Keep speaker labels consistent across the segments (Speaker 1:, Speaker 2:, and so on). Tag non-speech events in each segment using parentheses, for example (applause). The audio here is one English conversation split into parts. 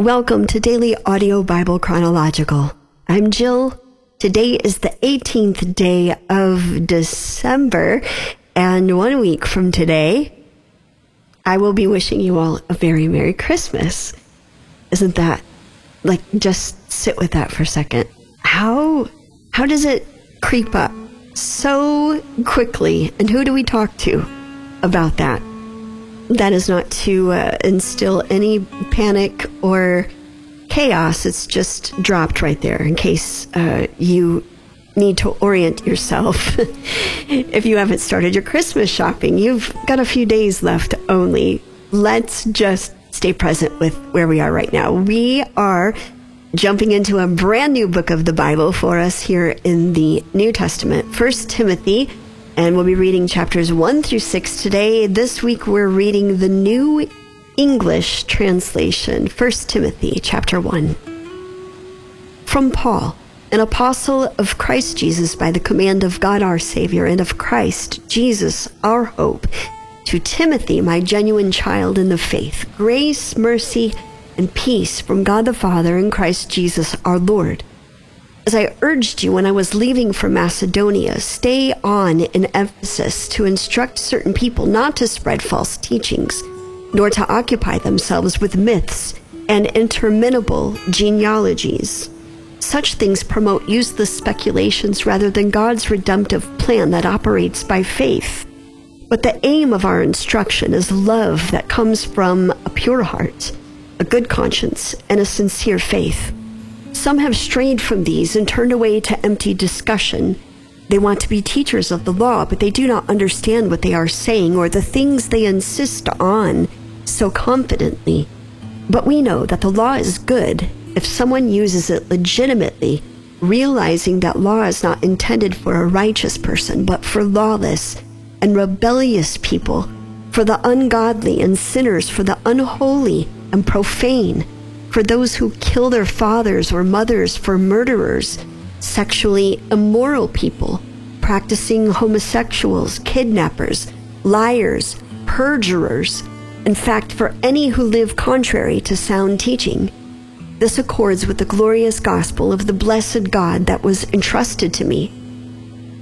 Speaker 1: Welcome to Daily Audio Bible Chronological. I'm Jill. Today is the 18th day of December, and one week from today, I will be wishing you all a very Merry Christmas. Isn't that like just sit with that for a second? How how does it creep up so quickly? And who do we talk to about that? That is not to uh, instill any panic or chaos. It's just dropped right there in case uh, you need to orient yourself. (laughs) if you haven't started your Christmas shopping, you've got a few days left only. Let's just stay present with where we are right now. We are jumping into a brand new book of the Bible for us here in the New Testament, First Timothy, and we'll be reading chapters 1 through 6 today. This week we're reading the New English translation, First Timothy chapter 1. From Paul, an apostle of Christ Jesus by the command of God our Savior and of Christ Jesus our hope, to Timothy, my genuine child in the faith, grace, mercy, and peace from God the Father and Christ Jesus our Lord. As I urged you when I was leaving for Macedonia, stay on in Ephesus to instruct certain people not to spread false teachings, nor to occupy themselves with myths and interminable genealogies. Such things promote useless speculations rather than God's redemptive plan that operates by faith. But the aim of our instruction is love that comes from a pure heart, a good conscience, and a sincere faith. Some have strayed from these and turned away to empty discussion. They want to be teachers of the law, but they do not understand what they are saying or the things they insist on so confidently. But we know that the law is good if someone uses it legitimately, realizing that law is not intended for a righteous person, but for lawless and rebellious people, for the ungodly and sinners, for the unholy and profane, for those who kill their fathers or mothers, for murderers, sexually immoral people, practicing homosexuals, kidnappers, liars, perjurers, in fact, for any who live contrary to sound teaching. This accords with the glorious gospel of the blessed God that was entrusted to me.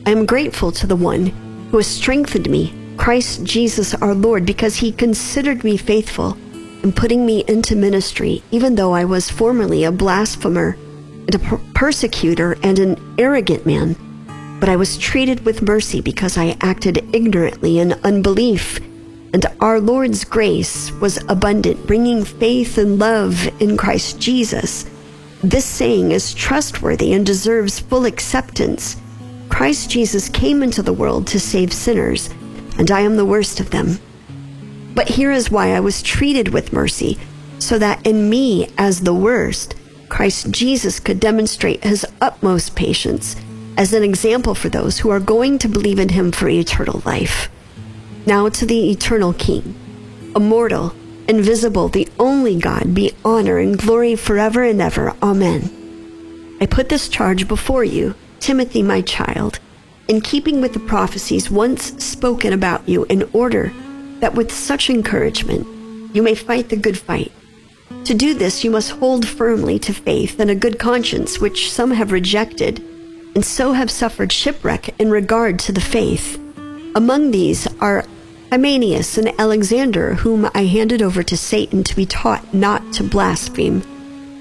Speaker 1: I am grateful to the one who has strengthened me, Christ Jesus our Lord, because he considered me faithful in putting me into ministry, even though I was formerly a blasphemer and a per- persecutor and an arrogant man. But I was treated with mercy because I acted ignorantly in unbelief and our Lord's grace was abundant, bringing faith and love in Christ Jesus. This saying is trustworthy and deserves full acceptance. Christ Jesus came into the world to save sinners, and I am the worst of them. But here is why I was treated with mercy, so that in me, as the worst, Christ Jesus could demonstrate his utmost patience as an example for those who are going to believe in him for eternal life. Now to the eternal King, immortal, invisible, the only God, be honor and glory forever and ever. Amen. I put this charge before you, Timothy, my child, in keeping with the prophecies once spoken about you, in order that with such encouragement you may fight the good fight. To do this, you must hold firmly to faith and a good conscience, which some have rejected, and so have suffered shipwreck in regard to the faith. Among these are Hymenaeus and Alexander, whom I handed over to Satan to be taught not to blaspheme.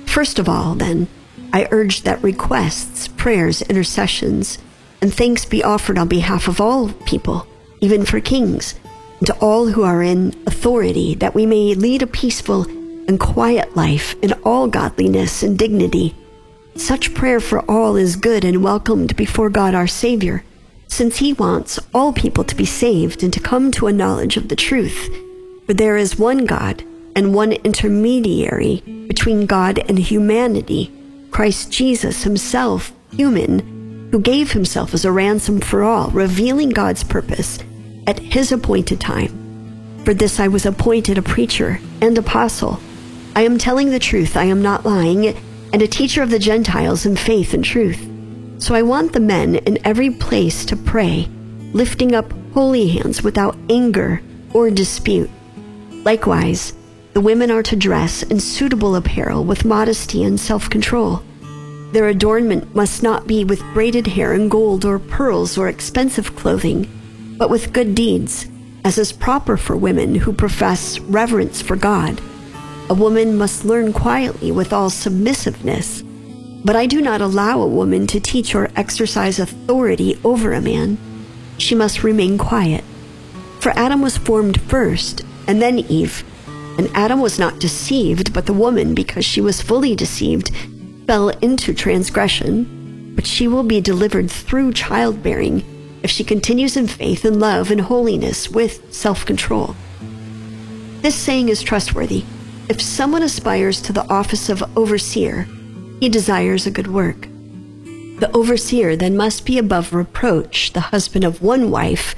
Speaker 1: First of all, then, I urge that requests, prayers, intercessions, and thanks be offered on behalf of all people, even for kings, to all who are in authority, that we may lead a peaceful and quiet life in all godliness and dignity. Such prayer for all is good and welcomed before God our Savior since he wants all people to be saved and to come to a knowledge of the truth. For there is one God and one intermediary between God and humanity, Christ Jesus himself, human, who gave himself as a ransom for all, revealing God's purpose at his appointed time. For this I was appointed a preacher and apostle. I am telling the truth, I am not lying, and a teacher of the Gentiles in faith and truth. So I want the men in every place to pray, lifting up holy hands without anger or dispute. Likewise, The women are to dress in suitable apparel with modesty and self control. Their adornment must not be with braided hair and gold or pearls or expensive clothing, but with good deeds, as is proper for women who profess reverence for God. A woman must learn quietly with all submissiveness. But I do not allow a woman to teach or exercise authority over a man. She must remain quiet. For Adam was formed first, and then Eve. And Adam was not deceived, but the woman, because she was fully deceived, fell into transgression, but she will be delivered through childbearing if she continues in faith and love and holiness with self control. This saying is trustworthy. If someone aspires to the office of overseer, he desires a good work. The overseer then must be above reproach, the husband of one wife,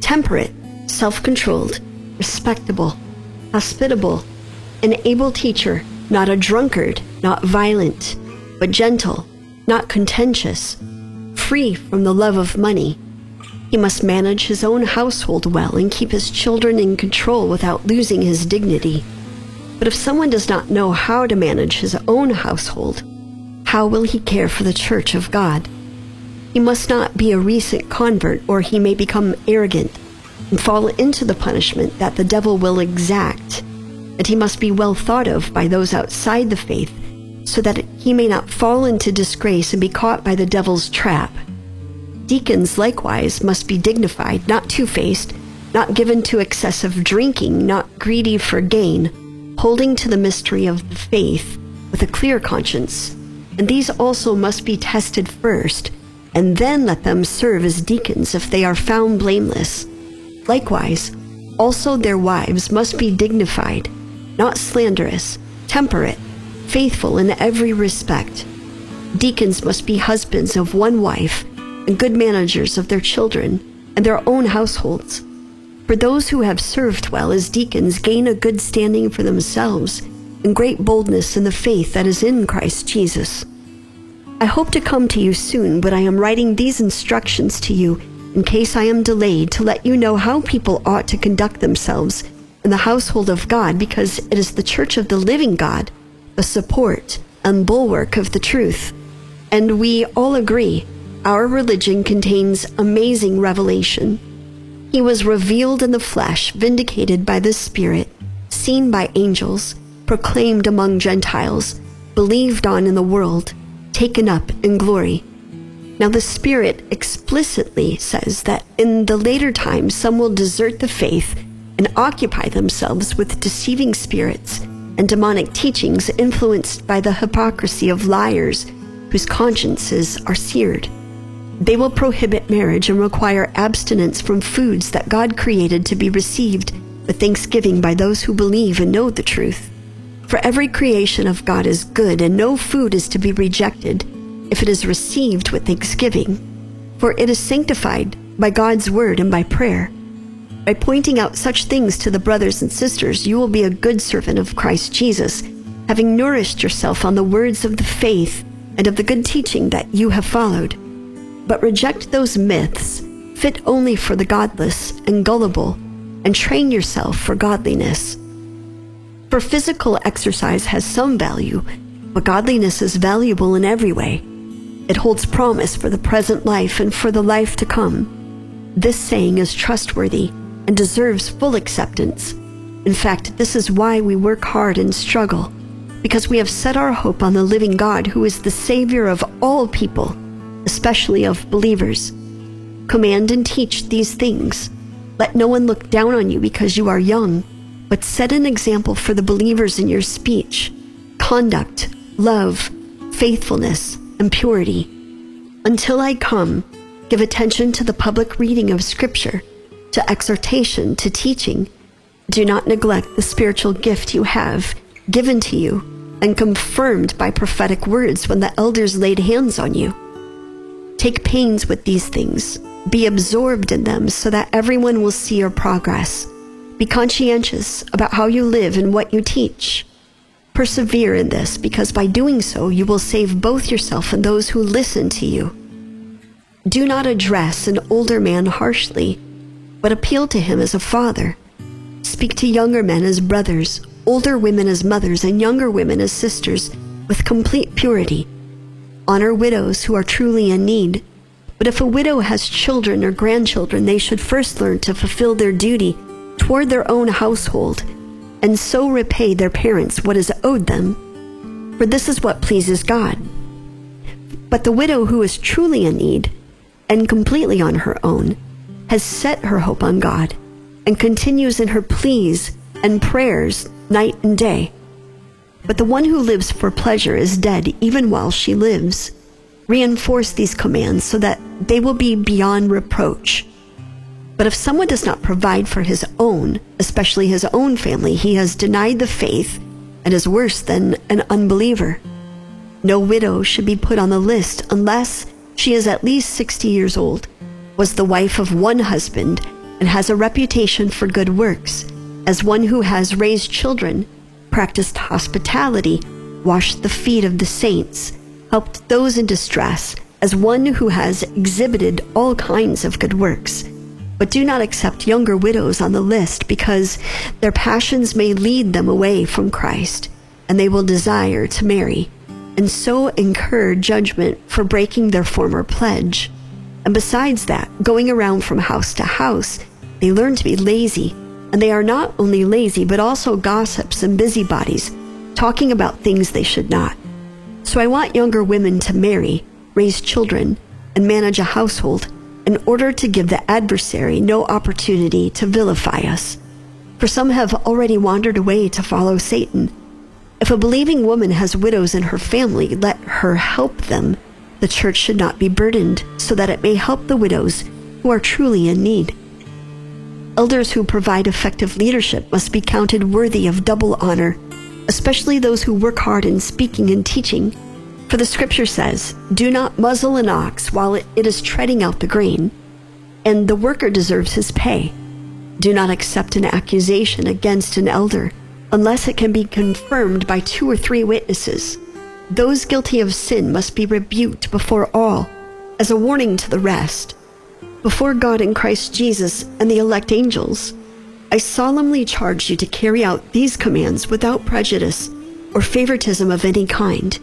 Speaker 1: temperate, self controlled, respectable, hospitable, an able teacher, not a drunkard, not violent but gentle, not contentious, free from the love of money. He must manage his own household well and keep his children in control without losing his dignity. But if someone does not know how to manage his own household, how will he care for the church of God? He must not be a recent convert, or he may become arrogant and fall into the punishment that the devil will exact. And he must be well thought of by those outside the faith so that he may not fall into disgrace and be caught by the devil's trap. Deacons likewise must be dignified, not two faced, not given to excessive drinking, not greedy for gain, holding to the mystery of the faith with a clear conscience. And these also must be tested first, and then let them serve as deacons if they are found blameless. Likewise, also their wives must be dignified, not slanderous, temperate, faithful in every respect. Deacons must be husbands of one wife and good managers of their children and their own households. For those who have served well as deacons gain a good standing for themselves and great boldness in the faith that is in Christ Jesus. I hope to come to you soon, but I am writing these instructions to you in case I am delayed to let you know how people ought to conduct themselves in the household of God because it is the church of the living God the support and bulwark of the truth. And we all agree our religion contains amazing revelation. He was revealed in the flesh, vindicated by the Spirit, seen by angels, proclaimed among Gentiles, believed on in the world, taken up in glory. Now, the Spirit explicitly says that in the later times some will desert the faith and occupy themselves with deceiving spirits and demonic teachings influenced by the hypocrisy of liars whose consciences are seared. They will prohibit marriage and require abstinence from foods that God created to be received with thanksgiving by those who believe and know the truth. For every creation of God is good, and no food is to be rejected if it is received with thanksgiving, for it is sanctified by God's word and by prayer. By pointing out such things to the brothers and sisters, you will be a good servant of Christ Jesus, having nourished yourself on the words of the faith and of the good teaching that you have followed. But reject those myths fit only for the godless and gullible, and train yourself for godliness. For physical exercise has some value, but godliness is valuable in every way. It holds promise for the present life and for the life to come. This saying is trustworthy and deserves full acceptance. In fact, this is why we work hard and struggle, because we have set our hope on the living God who is the Savior of all people, especially of believers. Command and teach these things. Let no one look down on you because you are young, but set an example for the believers in your speech, conduct, love, faithfulness, and purity. Until I come, give attention to the public reading of Scripture to exhortation, to teaching. Do not neglect the spiritual gift you have given to you and confirmed by prophetic words when the elders laid hands on you. Take pains with these things. Be absorbed in them so that everyone will see your progress. Be conscientious about how you live and what you teach. Persevere in this because by doing so you will save both yourself and those who listen to you. Do not address an older man harshly but appeal to him as a father. Speak to younger men as brothers, older women as mothers and younger women as sisters with complete purity. Honor widows who are truly in need. But if a widow has children or grandchildren, they should first learn to fulfill their duty toward their own household and so repay their parents what is owed them. For this is what pleases God. But the widow who is truly in need and completely on her own has set her hope on God and continues in her pleas and prayers night and day. But the one who lives for pleasure is dead even while she lives. Reinforce these commands so that they will be beyond reproach. But if someone does not provide for his own, especially his own family, he has denied the faith and is worse than an unbeliever. No widow should be put on the list unless she is at least 60 years old, was the wife of one husband, and has a reputation for good works, as one who has raised children, practiced hospitality, washed the feet of the saints, helped those in distress, as one who has exhibited all kinds of good works. But do not accept younger widows on the list because their passions may lead them away from Christ, and they will desire to marry, and so incur judgment for breaking their former pledge. And besides that, going around from house to house, they learn to be lazy and they are not only lazy, but also gossips and busybodies, talking about things they should not. So I want younger women to marry, raise children, and manage a household in order to give the adversary no opportunity to vilify us. For some have already wandered away to follow Satan. If a believing woman has widows in her family, let her help them. The church should not be burdened so that it may help the widows who are truly in need. Elders who provide effective leadership must be counted worthy of double honor, especially those who work hard in speaking and teaching. For the scripture says, Do not muzzle an ox while it is treading out the grain, and the worker deserves his pay. Do not accept an accusation against an elder unless it can be confirmed by two or three witnesses. Those guilty of sin must be rebuked before all, as a warning to the rest before God in Christ Jesus and the elect angels, I solemnly charge you to carry out these commands without prejudice or favoritism of any kind.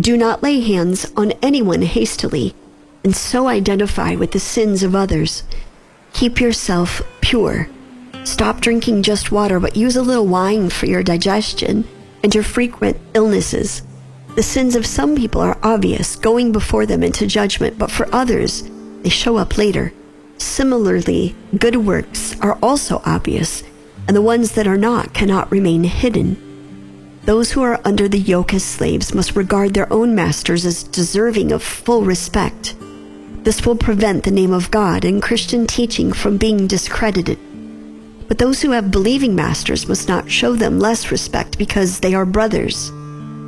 Speaker 1: Do not lay hands on anyone hastily and so identify with the sins of others. Keep yourself pure. Stop drinking just water, but use a little wine for your digestion and your frequent illnesses. The sins of some people are obvious, going before them into judgment, but for others, they show up later. Similarly, good works are also obvious, and the ones that are not cannot remain hidden. Those who are under the yoke as slaves must regard their own masters as deserving of full respect. This will prevent the name of God and Christian teaching from being discredited. But those who have believing masters must not show them less respect because they are brothers.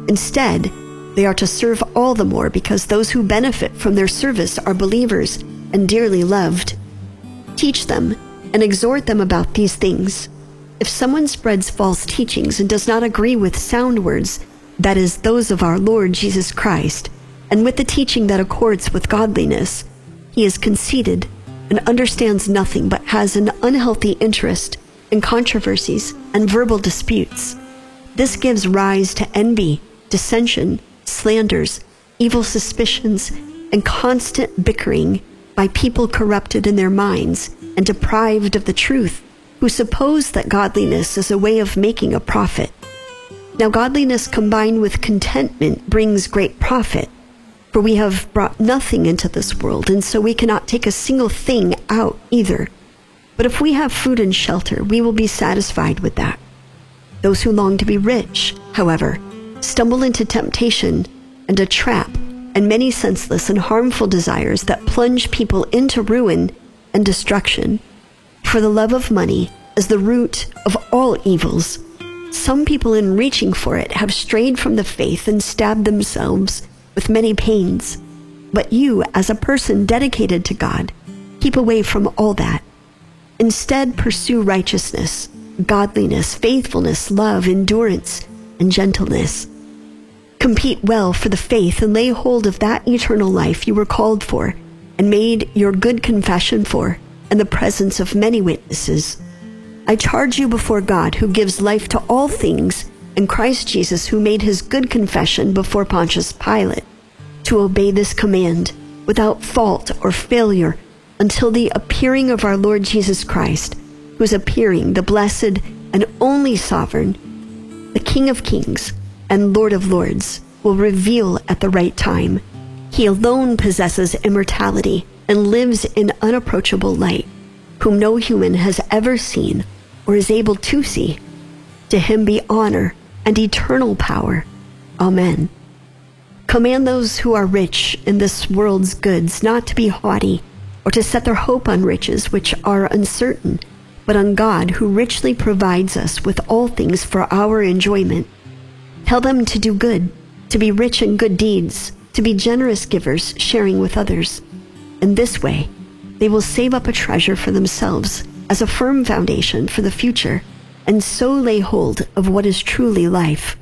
Speaker 1: Instead, they are to serve all the more because those who benefit from their service are believers and dearly loved. Teach them and exhort them about these things. If someone spreads false teachings and does not agree with sound words, that is, those of our Lord Jesus Christ, and with the teaching that accords with godliness, he is conceited and understands nothing but has an unhealthy interest in controversies and verbal disputes. This gives rise to envy, dissension, slanders, evil suspicions, and constant bickering by people corrupted in their minds and deprived of the truth, who suppose that godliness is a way of making a profit. Now, godliness combined with contentment brings great profit, for we have brought nothing into this world, and so we cannot take a single thing out either. But if we have food and shelter, we will be satisfied with that. Those who long to be rich, however, stumble into temptation and a trap and many senseless and harmful desires that plunge people into ruin and destruction. For the love of money is the root of all evils. Some people, in reaching for it, have strayed from the faith and stabbed themselves with many pains. But you, as a person dedicated to God, keep away from all that. Instead, pursue righteousness, godliness, faithfulness, love, endurance, and gentleness. Compete well for the faith and lay hold of that eternal life you were called for and made your good confession for in the presence of many witnesses. I charge you before God, who gives life to all things, and Christ Jesus, who made his good confession before Pontius Pilate, to obey this command without fault or failure until the appearing of our Lord Jesus Christ, whose appearing, the blessed and only sovereign, the King of kings and Lord of lords, will reveal at the right time. He alone possesses immortality and lives in unapproachable light, whom no human has ever seen or is able to see. To him be honor and eternal power. Amen. Command those who are rich in this world's goods not to be haughty or to set their hope on riches which are uncertain, but on God who richly provides us with all things for our enjoyment. Tell them to do good, to be rich in good deeds, to be generous givers, sharing with others. In this way, they will save up a treasure for themselves as a firm foundation for the future, and so lay hold of what is truly life.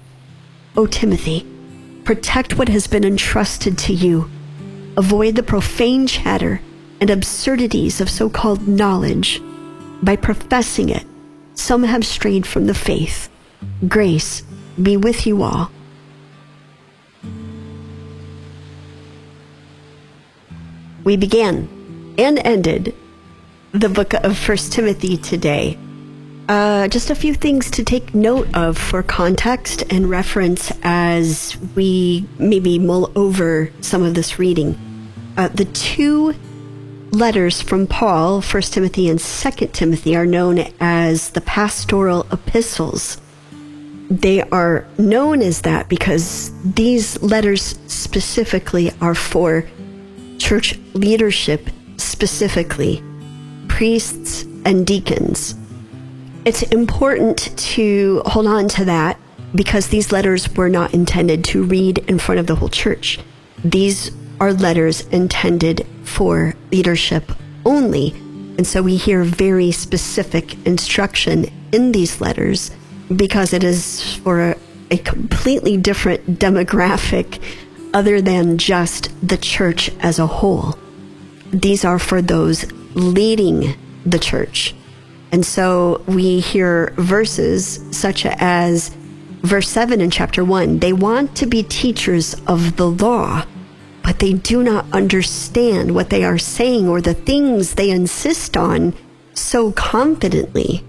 Speaker 1: O Timothy, protect what has been entrusted to you. Avoid the profane chatter and absurdities of so called knowledge. By professing it, some have strayed from the faith. Grace be with you all. We began and ended the book of First Timothy today. Uh, just a few things to take note of for context and reference as we maybe mull over some of this reading. Uh, the two letters from Paul, 1 Timothy and 2 Timothy, are known as the pastoral epistles. They are known as that because these letters specifically are for church leadership, specifically priests and deacons. It's important to hold on to that because these letters were not intended to read in front of the whole church. These are letters intended for leadership only. And so we hear very specific instruction in these letters because it is for a, a completely different demographic other than just the church as a whole. These are for those leading the church. And so we hear verses such as verse 7 in chapter 1 they want to be teachers of the law but they do not understand what they are saying or the things they insist on so confidently.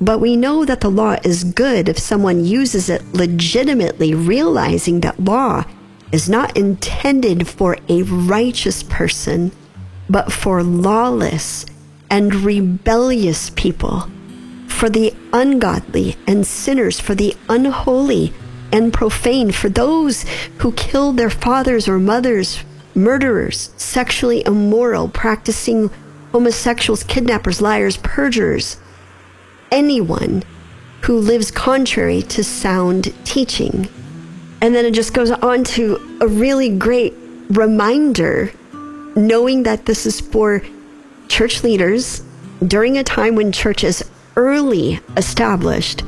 Speaker 1: But we know that the law is good if someone uses it legitimately, realizing that law is not intended for a righteous person, but for lawless and rebellious people, for the ungodly and sinners, for the unholy and profane for those who kill their fathers or mothers, murderers, sexually immoral, practicing homosexuals, kidnappers, liars, perjurers, anyone who lives contrary to sound teaching. And then it just goes on to a really great reminder, knowing that this is for church leaders during a time when church is early established.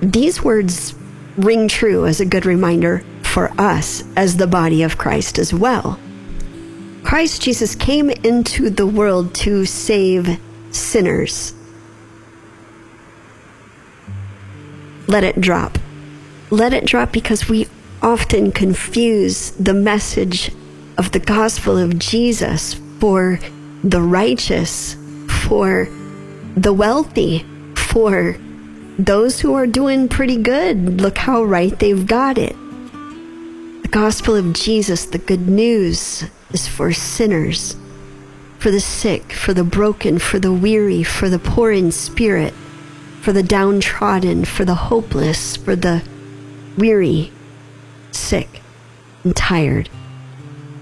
Speaker 1: These words ring true as a good reminder for us as the body of Christ as well. Christ Jesus came into the world to save sinners. Let it drop. Let it drop because we often confuse the message of the gospel of Jesus for the righteous, for the wealthy, for those who are doing pretty good, look how right they've got it. The gospel of Jesus, the good news, is for sinners, for the sick, for the broken, for the weary, for the poor in spirit, for the downtrodden, for the hopeless, for the weary, sick, and tired.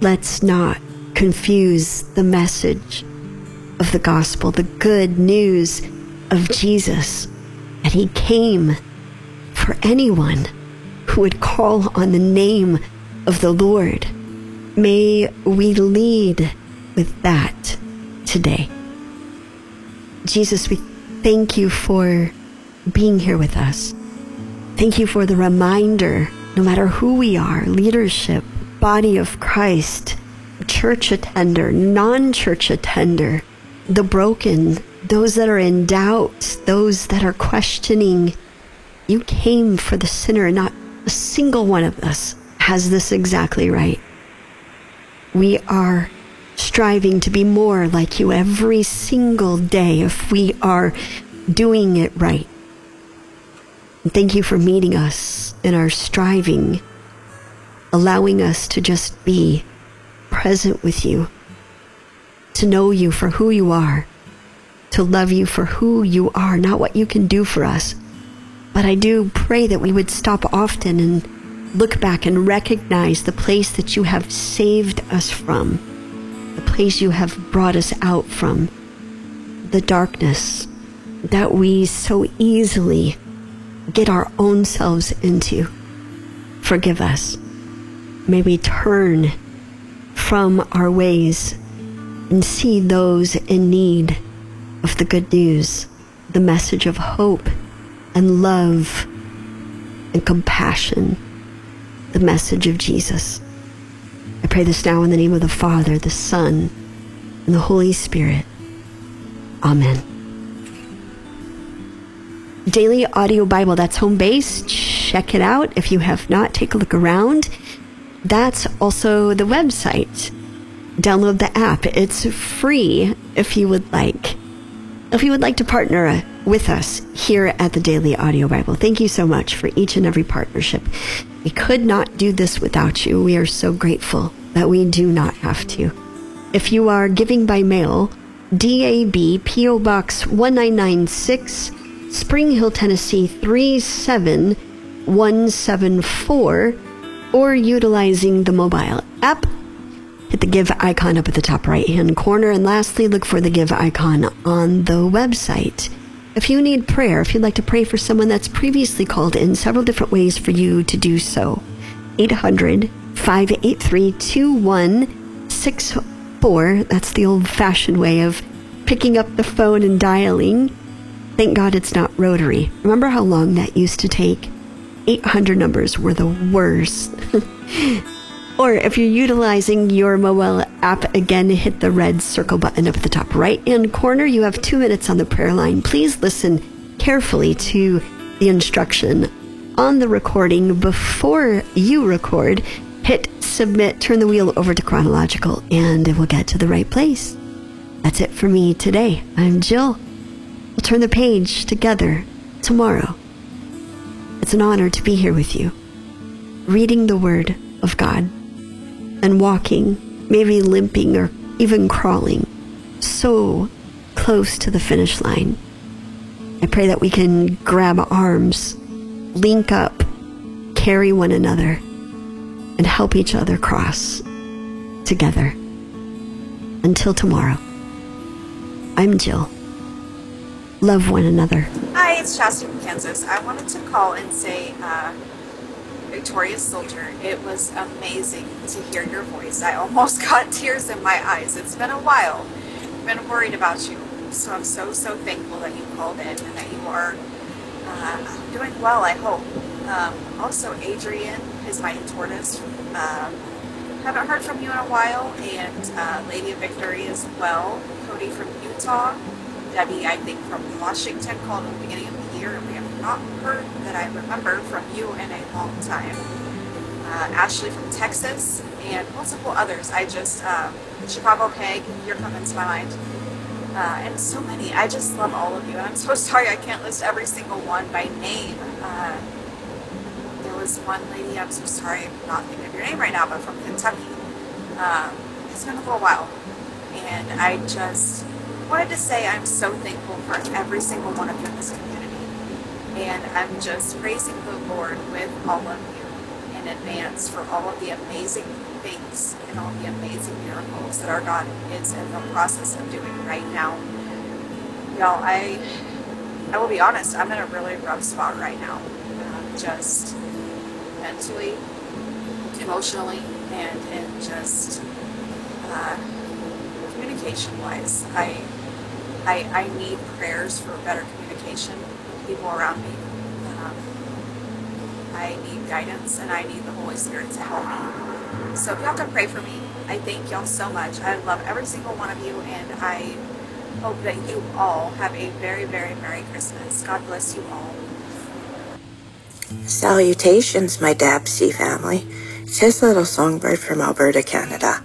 Speaker 1: Let's not confuse the message of the gospel, the good news of Jesus and he came for anyone who would call on the name of the Lord. May we lead with that today. Jesus, we thank you for being here with us. Thank you for the reminder, no matter who we are, leadership, body of Christ, church attender, non church attender, the broken, those that are in doubt, those that are questioning. You came for the sinner. And not a single one of us has this exactly right. We are striving to be more like you every single day if we are doing it right. And thank you for meeting us in our striving, allowing us to just be present with you, to know you for who you are, to love you for who you are, not what you can do for us. But I do pray that we would stop often and look back and recognize the place that you have saved us from, the place you have brought us out from, the darkness that we so easily get our own selves into. Forgive us. May we turn from our ways and see those in need of the good news, the message of hope and love and compassion, the message of Jesus. I pray this now in the name of the Father, the Son, and the Holy Spirit. Amen. Daily Audio Bible, that's home base. Check it out. If you have not, take a look around. That's also the website. Download the app. It's free if you would like. If you would like to partner uh, with us here at the Daily Audio Bible, thank you so much for each and every partnership. We could not do this without you. We are so grateful that we do not have to. If you are giving by mail, DAB PO Box 1996 Spring Hill, Tennessee 37174, or utilizing the mobile app. Hit the Give icon up at the top right hand corner. And lastly, look for the Give icon on the website. If you need prayer, if you'd like to pray for someone that's previously called in, several different ways for you to do so. 800 583 2164. That's the old fashioned way of picking up the phone and dialing. Thank God it's not rotary. Remember how long that used to take? 800 numbers were the worst. (laughs) or if you're utilizing your mobile app, again, hit the red circle button up at the top right hand corner. You have two minutes on the prayer line. Please listen carefully to the instruction on the recording before you record. Hit submit, turn the wheel over to chronological, and it will get to the right place. That's it for me today. I'm Jill. We'll turn the page together tomorrow. It's an honor to be here with you, reading the Word of God and walking, maybe limping or even crawling, so close to the finish line. I pray that we can grab arms, link up, carry one another, and help each other cross together. Until tomorrow, I'm Jill love one another.
Speaker 2: Hi, it's Shasta from Kansas. I wanted to call and say, uh, Victoria Soldier, it was amazing to hear your voice. I almost (laughs) got tears in my eyes. It's been a while. I've been worried about you. So I'm so, so thankful that you called in and that you are uh, doing well, I hope. Um, also, Adrian is my internist. Um, haven't heard from you in a while, and uh, Lady of Victory as well. Cody from Utah. Debbie, I think, from Washington called at the beginning of the year, and we have not heard that I remember from you in a long time. Uh, Ashley from Texas, and multiple others. I just, uh, Chicago Peg, you're coming to my mind. Uh, and so many. I just love all of you, and I'm so (laughs) sorry I can't list every single one by name. Uh, there was one lady, I'm so sorry I'm not thinking of your name right now, but from Kentucky. Um, it's been a little while, and I just wanted to say I'm so thankful for every single one of you in this community. And I'm just praising the Lord with all of you in advance for all of the amazing things and all the amazing miracles that our God is in the process of doing right now. Y'all, I I will be honest, I'm in a really rough spot right now. Um, just mentally, emotionally, and, and just uh, communication wise. I I, I need prayers for better communication people around me. Um, I need guidance and I need the Holy Spirit to help me. So if y'all can pray for me, I thank y'all so much. I love every single one of you and I hope that you all have a very, very Merry Christmas. God bless you all.
Speaker 3: Salutations, my Dabsy family. It's his little songbird from Alberta, Canada.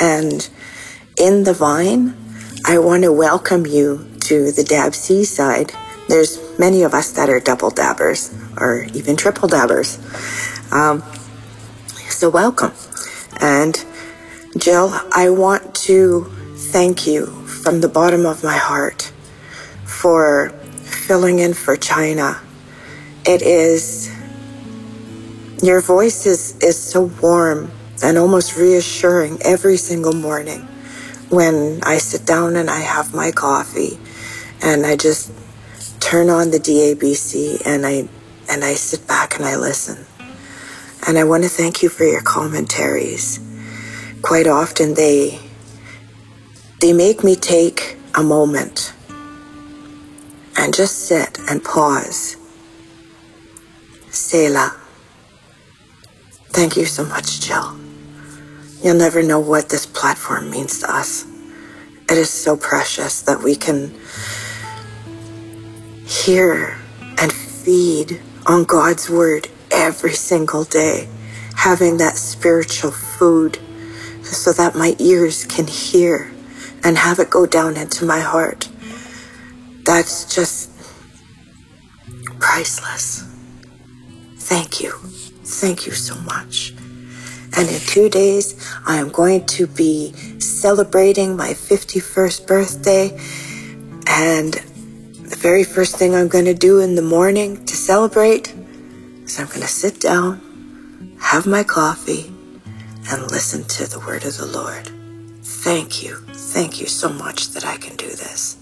Speaker 3: And in the vine, I want to welcome you to the Dab side. There's many of us that are double dabbers or even triple dabbers. Um, so welcome. And Jill, I want to thank you from the bottom of my heart for filling in for China. It is, your voice is, is so warm and almost reassuring every single morning when I sit down and I have my coffee and I just turn on the DABC and I and I sit back and I listen. And I want to thank you for your commentaries. Quite often they they make me take a moment and just sit and pause. Selah. Thank you so much, Jill. You'll never know what this platform means to us. It is so precious that we can hear and feed on God's word every single day, having that spiritual food so that my ears can hear and have it go down into my heart. That's just priceless. Thank you. Thank you so much. And in two days, I am going to be celebrating my 51st birthday. And the very first thing I'm going to do in the morning to celebrate is I'm going to sit down, have my coffee, and listen to the word of the Lord. Thank you. Thank you so much that I can do this.